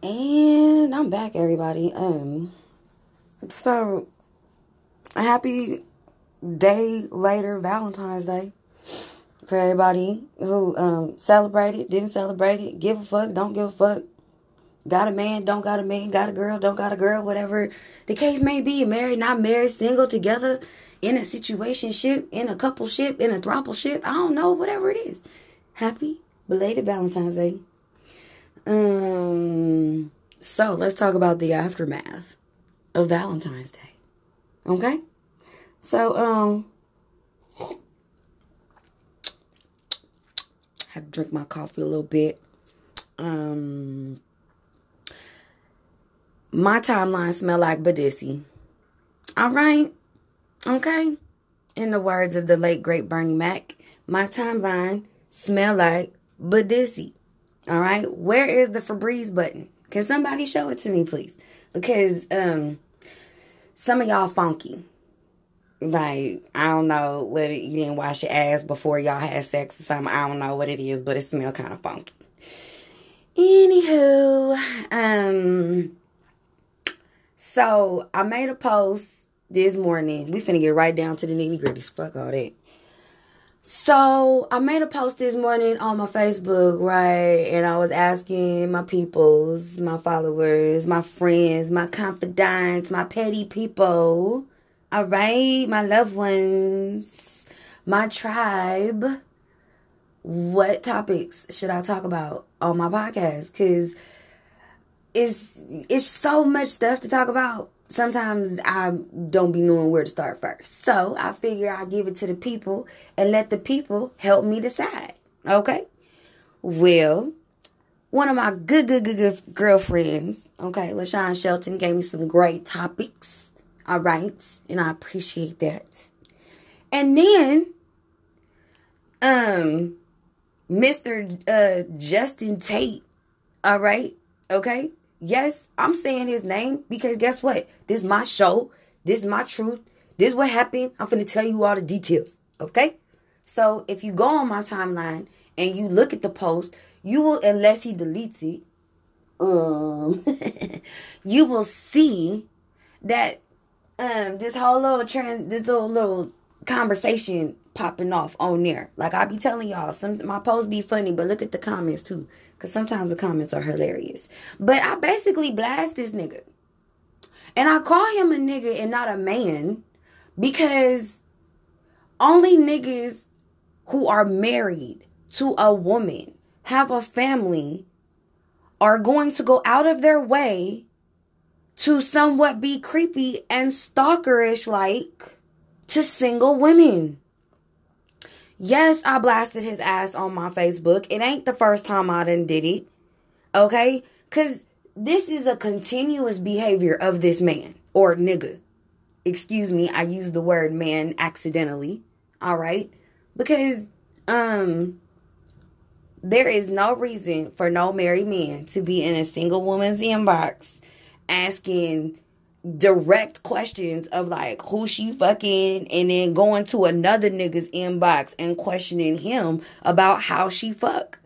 And I'm back, everybody. Um, so a happy day later, Valentine's Day, for everybody who um celebrated, didn't celebrate it, give a fuck, don't give a fuck, got a man, don't got a man, got a girl, don't got a girl, whatever the case may be, married, not married, single, together, in a situation ship, in a couple ship, in a throuple ship, I don't know, whatever it is. Happy belated Valentine's Day. Um, so let's talk about the aftermath of Valentine's Day. Okay? So, um, had to drink my coffee a little bit. Um, my timeline smell like Badissi. All right? Okay? In the words of the late great Bernie Mac, my timeline smell like Badissi. All right? Where is the Febreze button? Can somebody show it to me, please? Because um some of y'all funky. Like, I don't know what you didn't wash your ass before y'all had sex or something. I don't know what it is, but it smells kind of funky. Anywho, um, so I made a post this morning. We finna get right down to the nitty gritty. Fuck all that. So I made a post this morning on my Facebook, right? And I was asking my peoples, my followers, my friends, my confidants, my petty people, all right, my loved ones, my tribe, what topics should I talk about on my podcast? Cause it's it's so much stuff to talk about sometimes I don't be knowing where to start first. So I figure I give it to the people and let the people help me decide. Okay? Well, one of my good, good, good, good girlfriends, okay, LaShawn Shelton gave me some great topics. All right. And I appreciate that. And then, um, Mr. Uh, Justin Tate, all right, okay, Yes, I'm saying his name because guess what? This is my show. This is my truth. This is what happened. I'm going to tell you all the details. Okay? So if you go on my timeline and you look at the post, you will, unless he deletes it, um, you will see that um this whole little trend, this little little conversation popping off on there. Like I be telling y'all, some my posts be funny, but look at the comments too. Cause sometimes the comments are hilarious. But I basically blast this nigga. And I call him a nigga and not a man because only niggas who are married to a woman, have a family, are going to go out of their way to somewhat be creepy and stalkerish like to single women. Yes, I blasted his ass on my Facebook. It ain't the first time I done did it. Okay? Cause this is a continuous behavior of this man or nigga. Excuse me, I used the word man accidentally. Alright? Because um there is no reason for no married man to be in a single woman's inbox asking direct questions of like who she fucking and then going to another nigga's inbox and questioning him about how she fuck.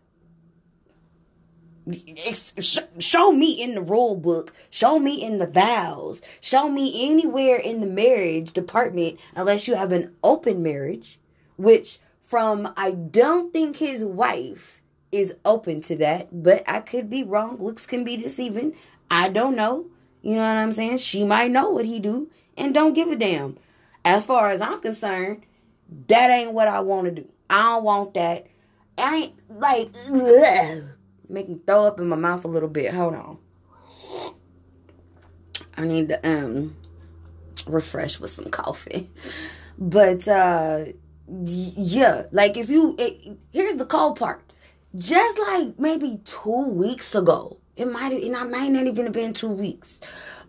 Show me in the rule book, show me in the vows, show me anywhere in the marriage department, unless you have an open marriage, which from I don't think his wife is open to that, but I could be wrong. Looks can be deceiving. I don't know. You know what I'm saying? She might know what he do and don't give a damn. As far as I'm concerned, that ain't what I want to do. I don't want that. I ain't like ugh, make me throw up in my mouth a little bit. Hold on. I need to um refresh with some coffee. But uh yeah, like if you it, here's the cold part. Just like maybe 2 weeks ago, it might have, and I might not even have been two weeks.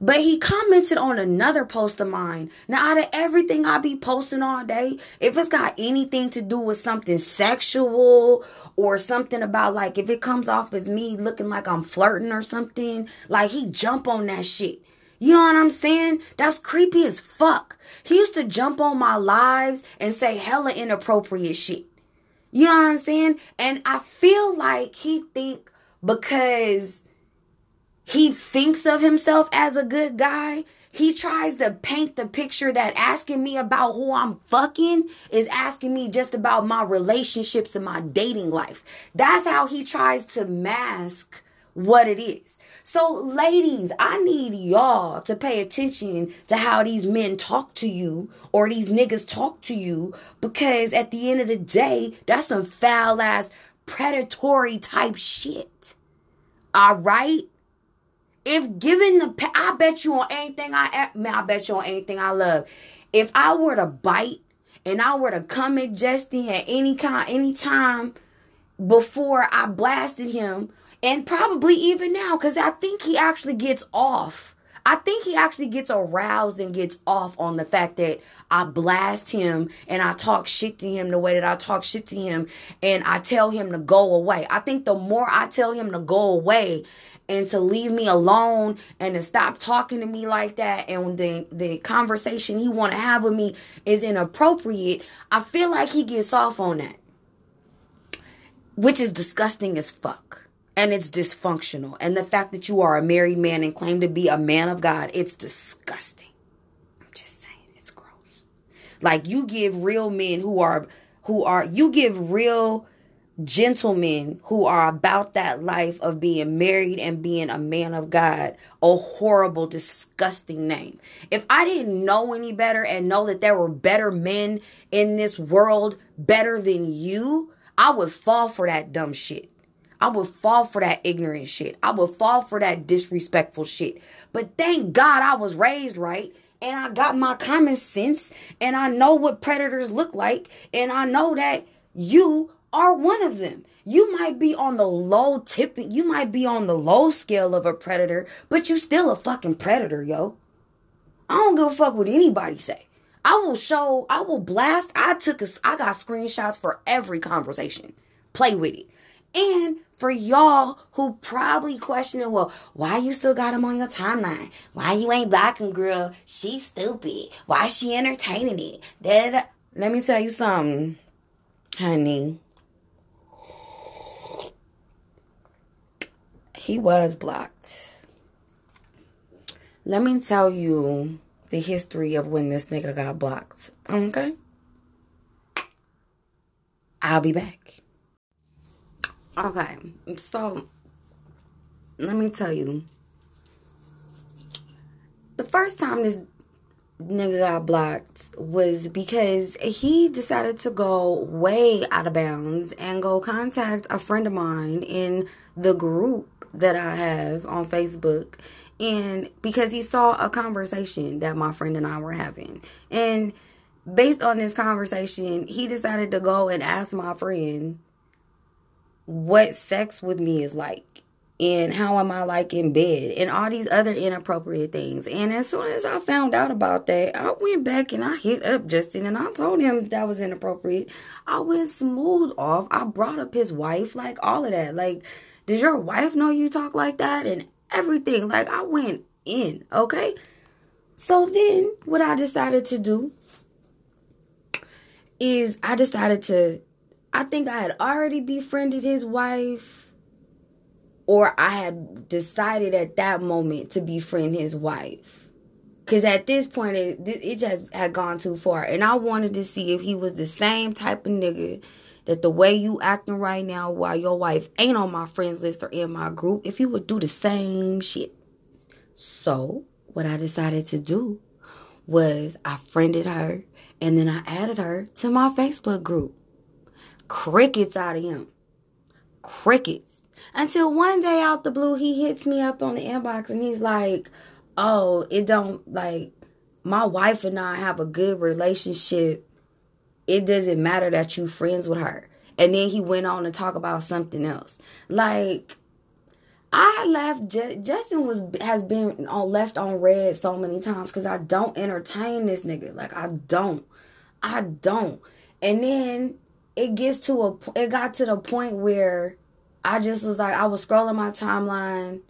But he commented on another post of mine. Now, out of everything I be posting all day, if it's got anything to do with something sexual or something about like if it comes off as me looking like I'm flirting or something, like he jump on that shit. You know what I'm saying? That's creepy as fuck. He used to jump on my lives and say hella inappropriate shit. You know what I'm saying? And I feel like he think because he thinks of himself as a good guy. He tries to paint the picture that asking me about who I'm fucking is asking me just about my relationships and my dating life. That's how he tries to mask what it is. So, ladies, I need y'all to pay attention to how these men talk to you or these niggas talk to you because at the end of the day, that's some foul ass predatory type shit. All right? If given the, I bet you on anything I, eh, man, I bet you on anything I love. If I were to bite and I were to come at Justin at any kind, any time before I blasted him, and probably even now, because I think he actually gets off. I think he actually gets aroused and gets off on the fact that I blast him and I talk shit to him the way that I talk shit to him and I tell him to go away. I think the more I tell him to go away and to leave me alone and to stop talking to me like that and the the conversation he want to have with me is inappropriate, I feel like he gets off on that. Which is disgusting as fuck. And it's dysfunctional. And the fact that you are a married man and claim to be a man of God, it's disgusting. I'm just saying it's gross. Like you give real men who are who are you give real gentlemen who are about that life of being married and being a man of God a horrible, disgusting name. If I didn't know any better and know that there were better men in this world better than you, I would fall for that dumb shit. I would fall for that ignorant shit. I would fall for that disrespectful shit. But thank God I was raised right and I got my common sense and I know what predators look like and I know that you are one of them. You might be on the low tipping, you might be on the low scale of a predator, but you still a fucking predator, yo. I don't give a fuck what anybody say. I will show, I will blast. I took a, I got screenshots for every conversation. Play with it. And for y'all who probably questioning, well, why you still got him on your timeline? Why you ain't blocking girl? She's stupid. Why she entertaining it? Da, da, da. Let me tell you something, honey. He was blocked. Let me tell you the history of when this nigga got blocked. Okay? I'll be back. Okay, so let me tell you. The first time this nigga got blocked was because he decided to go way out of bounds and go contact a friend of mine in the group that I have on Facebook and because he saw a conversation that my friend and I were having. And based on this conversation, he decided to go and ask my friend what sex with me is like and how am I like in bed and all these other inappropriate things. And as soon as I found out about that, I went back and I hit up Justin and I told him that was inappropriate. I went smooth off. I brought up his wife, like all of that. Like does your wife know you talk like that? And everything. Like, I went in, okay? So then, what I decided to do is I decided to, I think I had already befriended his wife, or I had decided at that moment to befriend his wife. Because at this point, it, it just had gone too far. And I wanted to see if he was the same type of nigga that the way you acting right now while your wife ain't on my friends list or in my group, if you would do the same shit. So, what I decided to do was I friended her and then I added her to my Facebook group. Crickets out of him. Crickets. Until one day out the blue, he hits me up on the inbox and he's like, Oh, it don't like my wife and I have a good relationship it doesn't matter that you friends with her. And then he went on to talk about something else. Like I left. Justin was has been on left on red so many times because I don't entertain this nigga. Like I don't, I don't. And then it gets to a it got to the point where I just was like I was scrolling my timeline,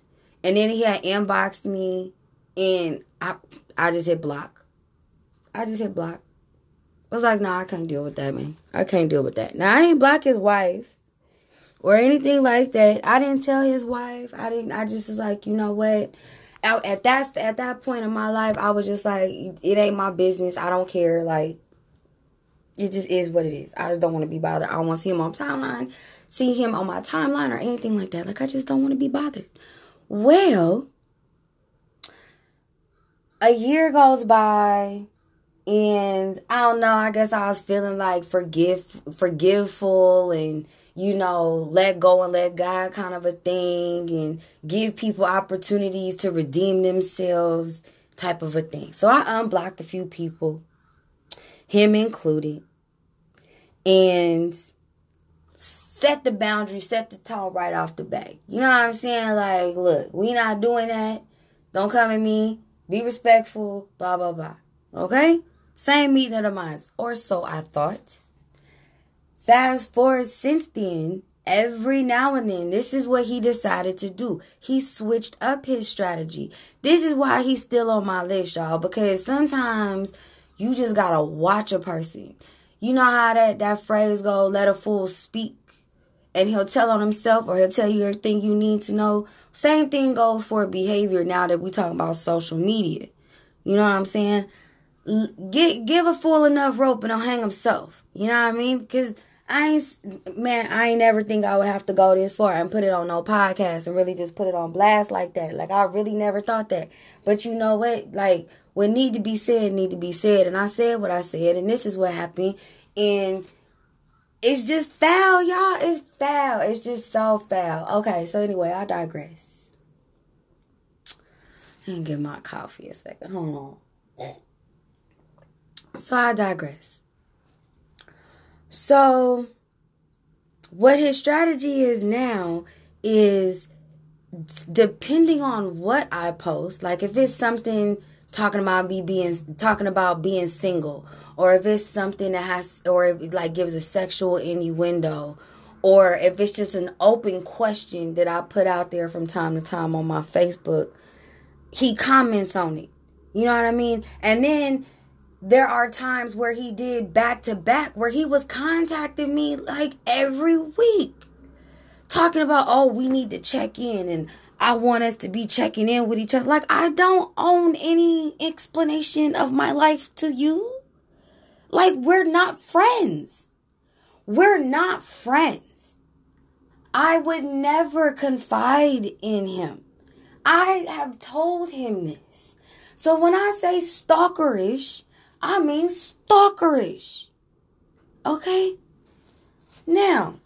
and then he had inboxed me, and I I just hit block. I just hit block. I was like, nah, I can't deal with that, man. I can't deal with that. Now, I ain't block his wife or anything like that. I didn't tell his wife. I didn't. I just was like, you know what? At that at that point in my life, I was just like, it ain't my business. I don't care. Like, it just is what it is. I just don't want to be bothered. I don't want to see him on timeline, see him on my timeline or anything like that. Like, I just don't want to be bothered. Well, a year goes by and I don't know, I guess I was feeling like forgive forgiveful and you know, let go and let God kind of a thing and give people opportunities to redeem themselves type of a thing. So I unblocked a few people, him included, and set the boundary, set the tone right off the bat. You know what I'm saying? Like, look, we not doing that. Don't come at me. Be respectful, blah, blah, blah. Okay? Same meeting of the minds, or so I thought. Fast forward since then, every now and then, this is what he decided to do. He switched up his strategy. This is why he's still on my list, y'all, because sometimes you just gotta watch a person. You know how that, that phrase go, let a fool speak, and he'll tell on himself or he'll tell you everything you need to know. Same thing goes for behavior now that we talking about social media. You know what I'm saying? Get, give a fool enough rope and he'll hang himself. You know what I mean? Because I ain't, man, I ain't never think I would have to go this far and put it on no podcast and really just put it on blast like that. Like, I really never thought that. But you know what? Like, what need to be said need to be said. And I said what I said, and this is what happened. And it's just foul, y'all. It's foul. It's just so foul. Okay, so anyway, I digress. and get my coffee a second. Hold on. So I digress. So, what his strategy is now is depending on what I post, like if it's something talking about me being talking about being single, or if it's something that has or if it like gives a sexual innuendo, or if it's just an open question that I put out there from time to time on my Facebook, he comments on it. You know what I mean? And then there are times where he did back to back where he was contacting me like every week talking about oh we need to check in and i want us to be checking in with each other. Like i don't own any explanation of my life to you. Like we're not friends. We're not friends. I would never confide in him. I have told him this. So when i say stalkerish I mean stalkerish. Okay? Now,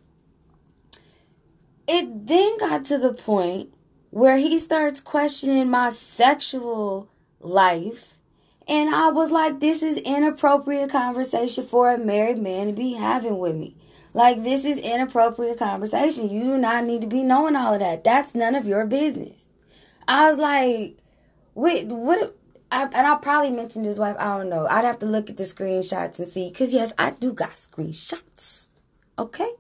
it then got to the point where he starts questioning my sexual life. And I was like, this is inappropriate conversation for a married man to be having with me. Like, this is inappropriate conversation. You do not need to be knowing all of that. That's none of your business. I was like, wait, what? I, and I'll probably mention his wife. I don't know. I'd have to look at the screenshots and see. Because, yes, I do got screenshots. Okay?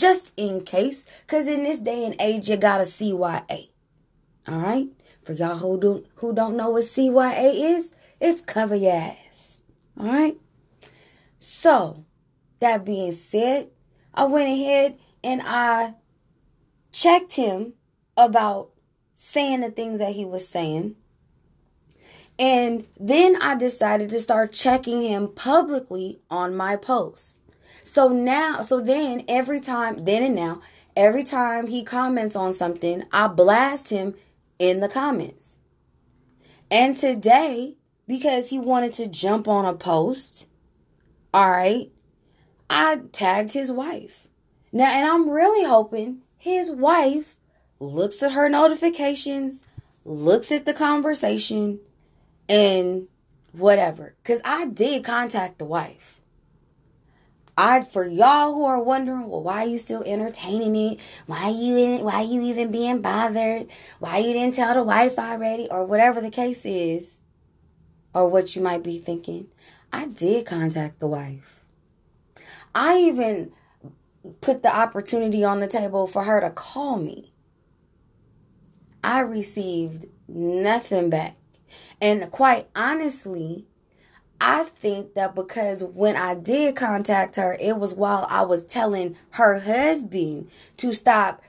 Just in case. Because in this day and age, you got a CYA. All right? For y'all who don't, who don't know what CYA is, it's cover your ass. All right? So, that being said, I went ahead and I checked him about saying the things that he was saying and then I decided to start checking him publicly on my posts. So now, so then every time, then and now, every time he comments on something, I blast him in the comments. And today, because he wanted to jump on a post, all right, I tagged his wife. Now, and I'm really hoping his wife looks at her notifications, looks at the conversation, and whatever. Cause I did contact the wife. I for y'all who are wondering, well, why are you still entertaining it? Why you in, why you even being bothered? Why you didn't tell the wife already? Or whatever the case is, or what you might be thinking. I did contact the wife. I even put the opportunity on the table for her to call me. I received nothing back. And quite honestly, I think that because when I did contact her, it was while I was telling her husband to stop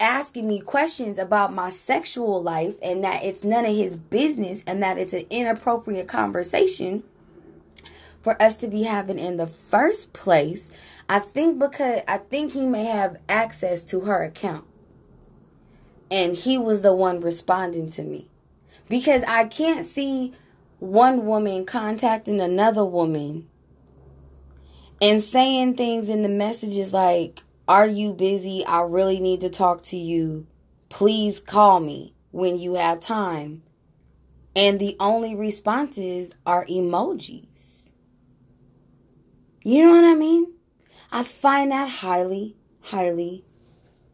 asking me questions about my sexual life and that it's none of his business and that it's an inappropriate conversation for us to be having in the first place. I think because I think he may have access to her account. And he was the one responding to me. Because I can't see one woman contacting another woman and saying things in the messages like, Are you busy? I really need to talk to you. Please call me when you have time. And the only responses are emojis. You know what I mean? I find that highly, highly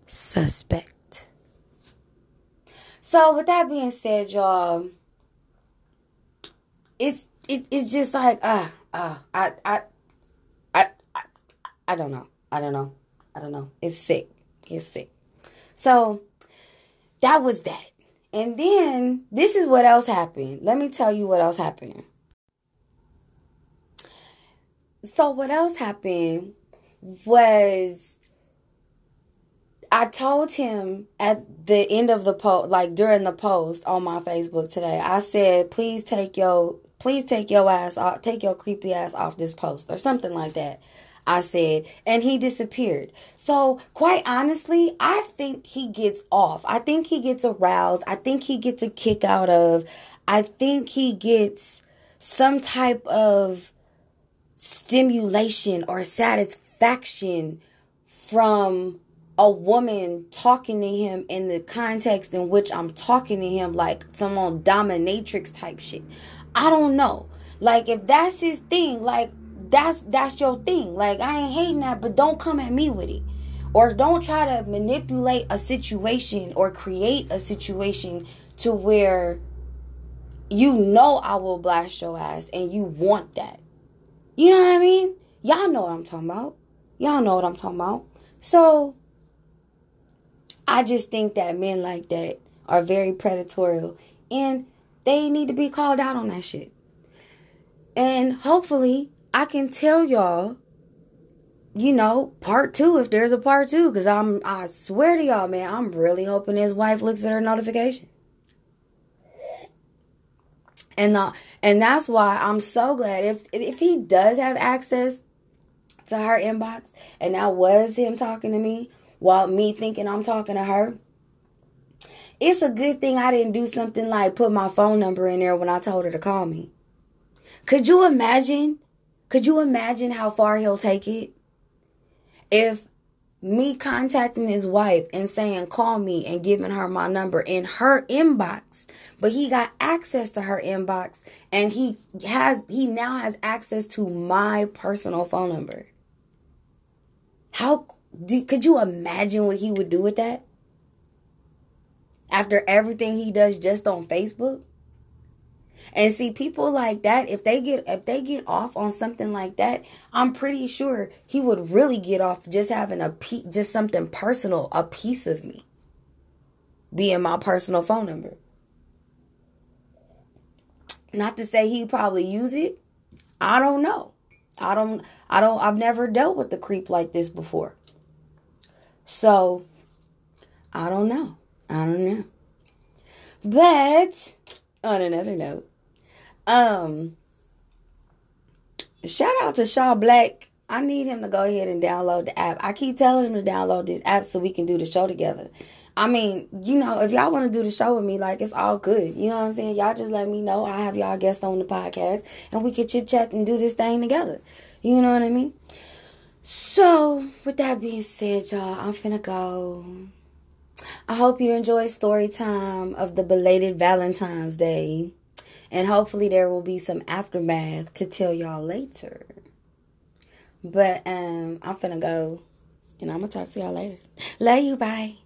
suspect. So, with that being said, y'all it's it, it's just like ah uh, uh, I, I I I I don't know. I don't know. I don't know. It's sick. It's sick. So that was that. And then this is what else happened. Let me tell you what else happened. So what else happened was I told him at the end of the post, like during the post on my Facebook today, I said, please take your please take your ass off, take your creepy ass off this post or something like that. I said, and he disappeared. So, quite honestly, I think he gets off. I think he gets aroused. I think he gets a kick out of. I think he gets some type of stimulation or satisfaction from a woman talking to him in the context in which I'm talking to him like some dominatrix type shit. I don't know. Like if that's his thing, like that's that's your thing. Like I ain't hating that, but don't come at me with it. Or don't try to manipulate a situation or create a situation to where you know I will blast your ass and you want that. You know what I mean? Y'all know what I'm talking about. Y'all know what I'm talking about. So I just think that men like that are very predatorial and they need to be called out on that shit. And hopefully, I can tell y'all, you know, part two if there's a part two. Because I'm, I swear to y'all, man, I'm really hoping his wife looks at her notification. And uh, and that's why I'm so glad if if he does have access to her inbox, and that was him talking to me while me thinking I'm talking to her it's a good thing I didn't do something like put my phone number in there when I told her to call me. Could you imagine? Could you imagine how far he'll take it? If me contacting his wife and saying call me and giving her my number in her inbox but he got access to her inbox and he has he now has access to my personal phone number how do, could you imagine what he would do with that after everything he does just on Facebook. And see people like that if they get if they get off on something like that, I'm pretty sure he would really get off just having a pe- just something personal, a piece of me being my personal phone number. Not to say he probably use it. I don't know. I don't I don't I've never dealt with the creep like this before. So I don't know. I don't know. But on another note, um, shout out to Shaw Black. I need him to go ahead and download the app. I keep telling him to download this app so we can do the show together. I mean, you know, if y'all want to do the show with me, like it's all good. You know what I'm saying? Y'all just let me know. I have y'all guests on the podcast and we can chit chat and do this thing together. You know what I mean? So, with that being said, y'all, I'm finna go. I hope you enjoy story time of the belated Valentine's Day. And hopefully there will be some aftermath to tell y'all later. But um I'm finna go and I'm gonna talk to y'all later. Love you, bye.